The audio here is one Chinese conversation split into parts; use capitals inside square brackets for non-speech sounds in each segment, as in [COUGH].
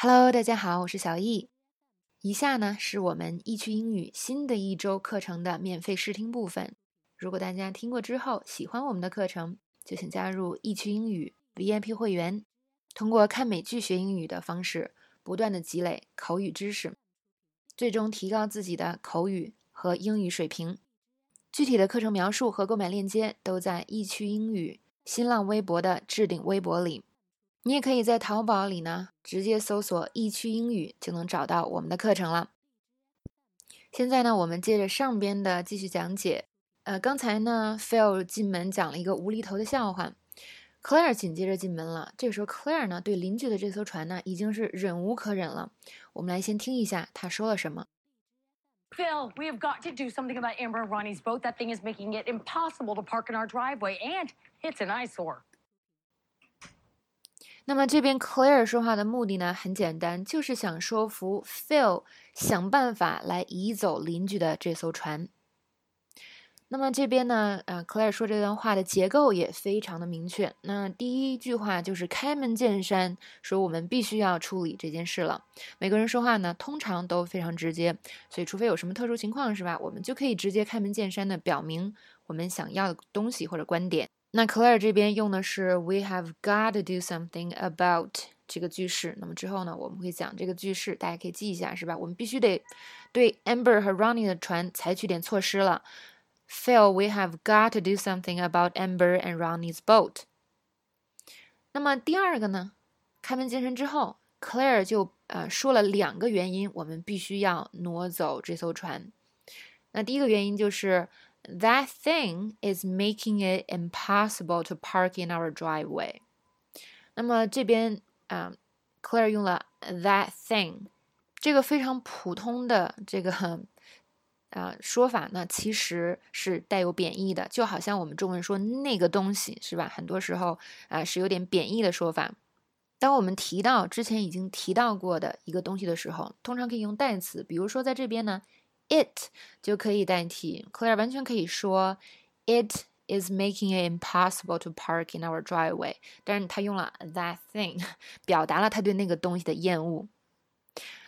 Hello，大家好，我是小易。以下呢是我们易趣英语新的一周课程的免费试听部分。如果大家听过之后喜欢我们的课程，就请加入易趣英语 VIP 会员，通过看美剧学英语的方式，不断的积累口语知识，最终提高自己的口语和英语水平。具体的课程描述和购买链接都在易趣英语新浪微博的置顶微博里。你也可以在淘宝里呢，直接搜索“易趣英语”就能找到我们的课程了。现在呢，我们接着上边的继续讲解。呃，刚才呢，Phil 进门讲了一个无厘头的笑话，Claire 紧接着进门了。这个时候，Claire 呢对邻居的这艘船呢已经是忍无可忍了。我们来先听一下他说了什么。Phil, we have got to do something about Amber and Ronnie's boat. That thing is making it impossible to park in our driveway, and it's an eyesore. 那么这边 Claire 说话的目的呢，很简单，就是想说服 Phil 想办法来移走邻居的这艘船。那么这边呢，呃，Claire 说这段话的结构也非常的明确。那第一句话就是开门见山说我们必须要处理这件事了。每个人说话呢，通常都非常直接，所以除非有什么特殊情况，是吧？我们就可以直接开门见山的表明我们想要的东西或者观点。那 Claire 这边用的是 "We have got to do something about" 这个句式。那么之后呢，我们会讲这个句式，大家可以记一下，是吧？我们必须得对 Amber 和 Ronnie 的船采取点措施了。Phil, we have got to do something about Amber and Ronnie's boat。那么第二个呢，开门见山之后，Claire 就呃说了两个原因，我们必须要挪走这艘船。那第一个原因就是。That thing is making it impossible to park in our driveway。那么这边啊，Claire 用了 that thing 这个非常普通的这个啊 [LAUGHS] 说法呢，其实是带有贬义的，就好像我们中文说那个东西是吧？很多时候啊是有点贬义的说法。当我们提到之前已经提到过的一个东西的时候，通常可以用代词，比如说在这边呢。It 就可以代替，Claire 完全可以说，It is making it impossible to park in our driveway。但是他用了 that thing，[LAUGHS] 表达了他对那个东西的厌恶。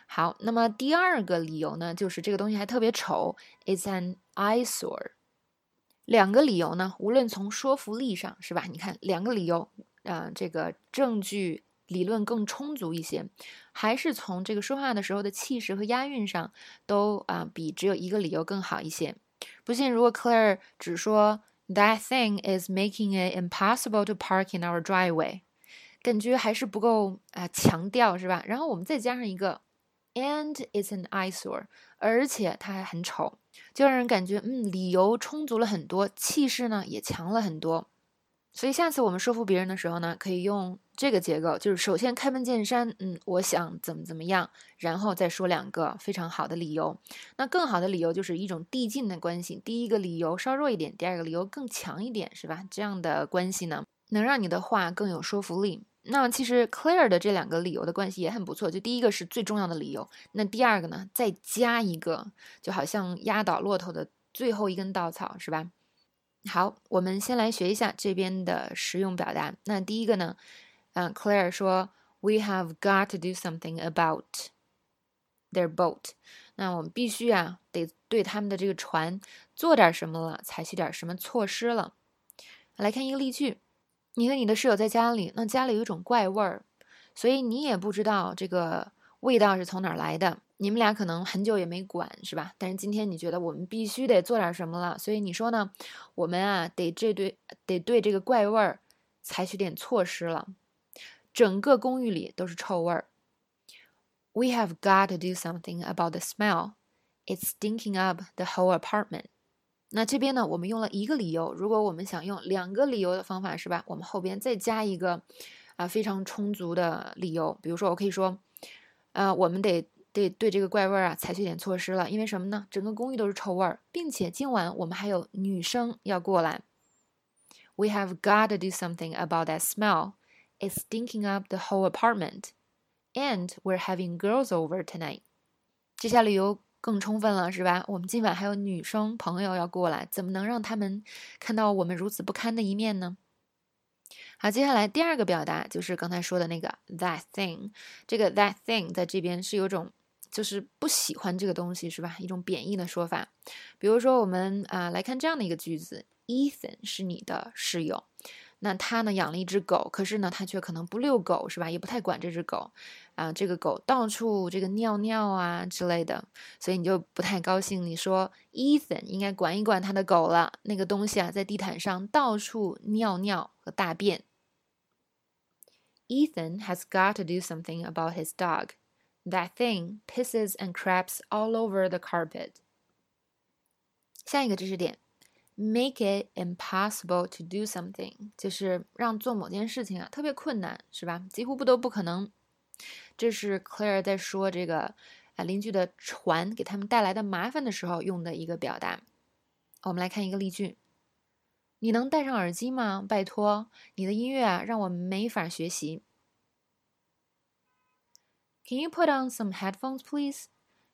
好，那么第二个理由呢，就是这个东西还特别丑，It's an eyesore。两个理由呢，无论从说服力上是吧？你看两个理由，啊，这个证据。理论更充足一些，还是从这个说话的时候的气势和押韵上，都啊比只有一个理由更好一些。不信，如果 Claire 只说 That thing is making it impossible to park in our driveway，感觉还是不够啊强调是吧？然后我们再加上一个 And it's an eyesore，而且它还很丑，就让人感觉嗯理由充足了很多，气势呢也强了很多。所以下次我们说服别人的时候呢，可以用这个结构，就是首先开门见山，嗯，我想怎么怎么样，然后再说两个非常好的理由。那更好的理由就是一种递进的关系，第一个理由稍弱一点，第二个理由更强一点，是吧？这样的关系呢，能让你的话更有说服力。那其实 Clear 的这两个理由的关系也很不错，就第一个是最重要的理由，那第二个呢，再加一个，就好像压倒骆驼的最后一根稻草，是吧？好，我们先来学一下这边的实用表达。那第一个呢，嗯，Claire 说，We have got to do something about their boat。那我们必须啊，得对他们的这个船做点什么了，采取点什么措施了。来看一个例句：你和你的室友在家里，那家里有一种怪味儿，所以你也不知道这个味道是从哪儿来的。你们俩可能很久也没管，是吧？但是今天你觉得我们必须得做点什么了，所以你说呢？我们啊，得这对得对这个怪味儿采取点措施了。整个公寓里都是臭味儿。We have got to do something about the smell. It's stinking up the whole apartment. 那这边呢，我们用了一个理由。如果我们想用两个理由的方法，是吧？我们后边再加一个啊非常充足的理由。比如说，我可以说，呃，我们得。得对这个怪味儿啊采取点措施了，因为什么呢？整个公寓都是臭味儿，并且今晚我们还有女生要过来。We have got to do something about that smell. It's stinking up the whole apartment, and we're having girls over tonight. 这下理由更充分了，是吧？我们今晚还有女生朋友要过来，怎么能让他们看到我们如此不堪的一面呢？好，接下来第二个表达就是刚才说的那个 that thing。这个 that thing 在这边是有种就是不喜欢这个东西，是吧？一种贬义的说法。比如说，我们啊来看这样的一个句子：Ethan 是你的室友，那他呢养了一只狗，可是呢他却可能不遛狗，是吧？也不太管这只狗啊，这个狗到处这个尿尿啊之类的，所以你就不太高兴。你说 Ethan 应该管一管他的狗了，那个东西啊在地毯上到处尿尿和大便。Ethan has got to do something about his dog. That thing pisses and craps all over the carpet. 下一个知识点，make it impossible to do something，就是让做某件事情啊特别困难，是吧？几乎不都不可能。这是 Claire 在说这个啊邻居的船给他们带来的麻烦的时候用的一个表达。我们来看一个例句。你能戴上耳机吗？拜托，你的音乐啊，让我没法学习。Can you put on some headphones, please?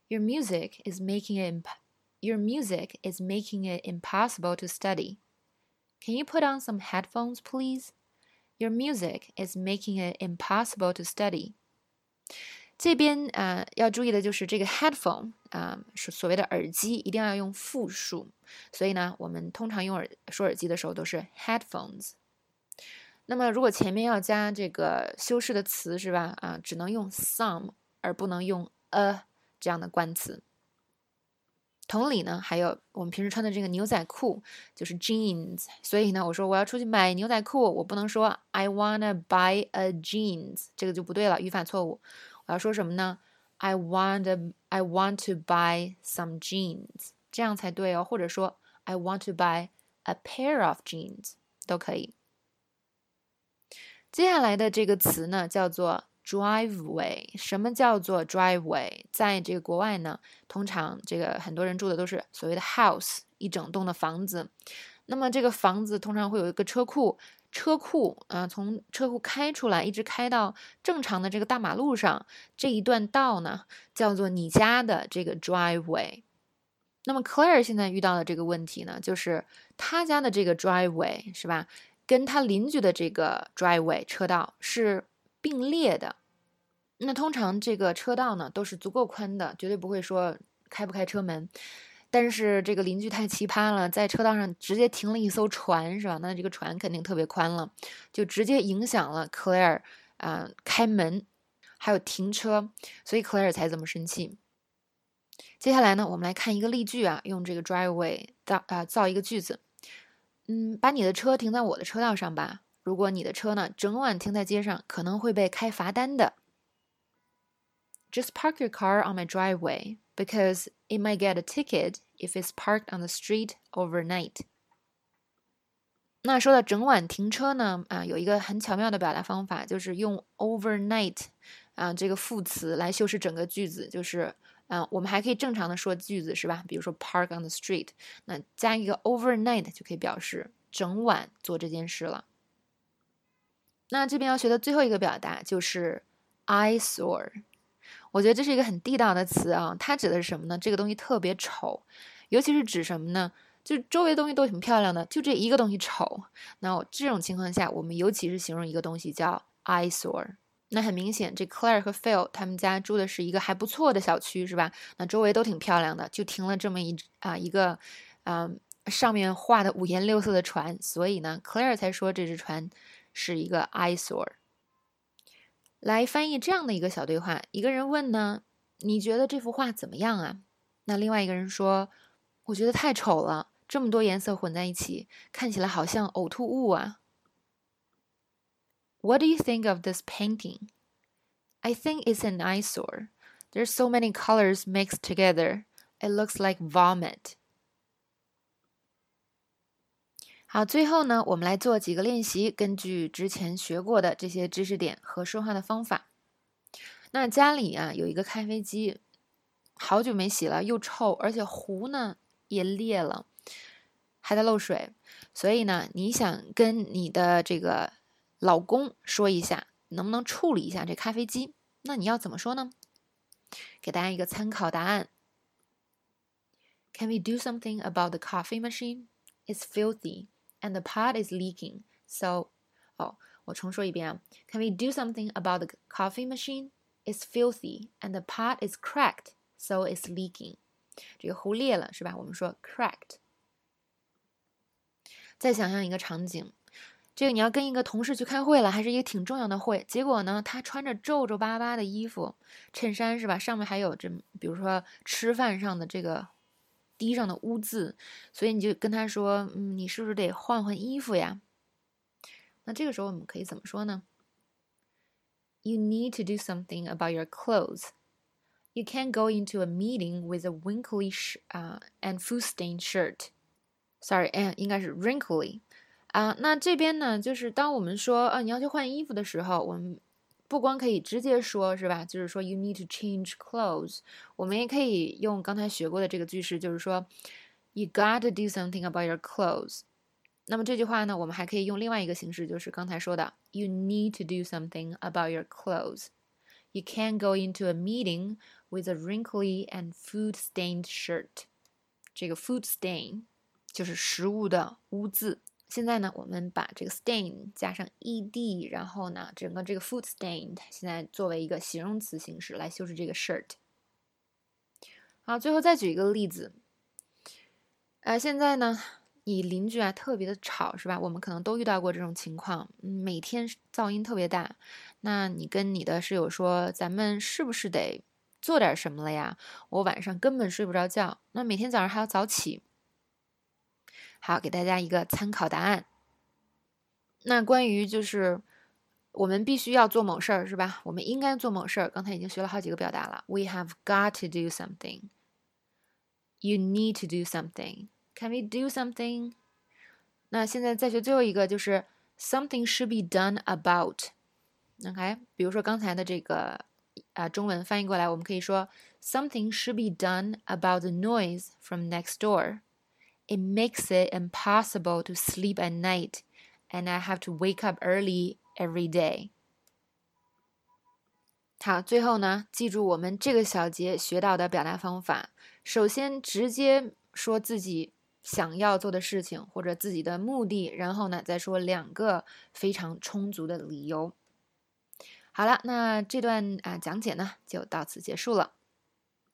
Your music is making it imp- your music is making it impossible to study. Can you put on some headphones, please? Your music is making it impossible to study. 这边啊、呃，要注意的就是这个 headphone 啊、呃，是所谓的耳机，一定要用复数。所以呢，我们通常用耳说耳机的时候都是 headphones。 那么如果前面要加这个修饰的词是吧？啊，只能用 some 而不能用 a 这样的冠词。同理呢，还有我们平时穿的这个牛仔裤就是 jeans，所以呢，我说我要出去买牛仔裤，我不能说 I wanna buy a jeans，这个就不对了，语法错误。我要说什么呢？I want I want to buy some jeans，这样才对哦。或者说 I want to buy a pair of jeans 都可以。接下来的这个词呢，叫做 driveway。什么叫做 driveway？在这个国外呢，通常这个很多人住的都是所谓的 house，一整栋的房子。那么这个房子通常会有一个车库。车库啊，从车库开出来，一直开到正常的这个大马路上，这一段道呢，叫做你家的这个 driveway。那么 Claire 现在遇到的这个问题呢，就是他家的这个 driveway 是吧，跟他邻居的这个 driveway 车道是并列的。那通常这个车道呢，都是足够宽的，绝对不会说开不开车门。但是这个邻居太奇葩了，在车道上直接停了一艘船，是吧？那这个船肯定特别宽了，就直接影响了 Claire 啊开门，还有停车，所以 Claire 才这么生气。接下来呢，我们来看一个例句啊，用这个 driveway 造啊造一个句子。嗯，把你的车停在我的车道上吧。如果你的车呢整晚停在街上，可能会被开罚单的。Just park your car on my driveway because it might get a ticket if it's parked on the street overnight. 那说到整晚停车呢，啊，有一个很巧妙的表达方法，就是用 overnight 啊这个副词来修饰整个句子，就是啊，我们还可以正常的说句子是吧？比如说 park on the street，那加一个 overnight 就可以表示整晚做这件事了。那这边要学的最后一个表达就是 eyesore。我觉得这是一个很地道的词啊，它指的是什么呢？这个东西特别丑，尤其是指什么呢？就周围东西都挺漂亮的，就这一个东西丑。那这种情况下，我们尤其是形容一个东西叫 eyesore。那很明显，这 Claire 和 Phil 他们家住的是一个还不错的小区，是吧？那周围都挺漂亮的，就停了这么一啊一个啊上面画的五颜六色的船，所以呢，Claire 才说这只船是一个 eyesore。来翻译这样的一个小对话：一个人问呢，你觉得这幅画怎么样啊？那另外一个人说，我觉得太丑了，这么多颜色混在一起，看起来好像呕吐物啊。What do you think of this painting? I think it's an eyesore. There's so many colors mixed together. It looks like vomit. 好，最后呢，我们来做几个练习，根据之前学过的这些知识点和说话的方法。那家里啊有一个咖啡机，好久没洗了，又臭，而且壶呢也裂了，还在漏水。所以呢，你想跟你的这个老公说一下，能不能处理一下这咖啡机？那你要怎么说呢？给大家一个参考答案：Can we do something about the coffee machine? It's filthy. and the pot is leaking. So，哦，我重说一遍啊，Can we do something about the coffee machine? It's filthy and the pot is cracked, so it's leaking. 这个壶裂了是吧？我们说 cracked。再想象一个场景，这个你要跟一个同事去开会了，还是一个挺重要的会。结果呢，他穿着皱皱巴巴的衣服，衬衫是吧？上面还有这，比如说吃饭上的这个滴上的污渍，所以你就跟他说：“嗯，你是不是得换换衣服呀？”那这个时候我们可以怎么说呢？You need to do something about your clothes. You can't go into a meeting with a wrinkly uh, and food-stained shirt. Sorry，哎，应该是 wrinkly 啊。那这边呢，就是当我们说啊你要去换衣服的时候，我们不光可以直接说，是吧？就是说 you need to change clothes。我们也可以用刚才学过的这个句式，就是说 you got to do something about your clothes。那么这句话呢，我们还可以用另外一个形式，就是刚才说的 you need to do something about your clothes。You can't go into a meeting with a wrinkly and food-stained shirt。这个 food stain 就是食物的污渍。 现在呢，我们把这个 stain 加上 ed，然后呢，整个这个 food stained 现在作为一个形容词形式来修饰这个 shirt。好，最后再举一个例子。呃，现在呢，你邻居啊特别的吵，是吧？我们可能都遇到过这种情况，每天噪音特别大。那你跟你的室友说，咱们是不是得做点什么了呀？我晚上根本睡不着觉，那每天早上还要早起。好，给大家一个参考答案。那关于就是我们必须要做某事儿，是吧？我们应该做某事儿。刚才已经学了好几个表达了。We have got to do something. You need to do something. Can we do something? 那现在再学最后一个，就是 something should be done about. OK，比如说刚才的这个啊，中文翻译过来，我们可以说 something should be done about the noise from next door. It makes it impossible to sleep at night, and I have to wake up early every day. 好，最后呢，记住我们这个小节学到的表达方法。首先，直接说自己想要做的事情或者自己的目的，然后呢，再说两个非常充足的理由。好了，那这段啊讲解呢就到此结束了。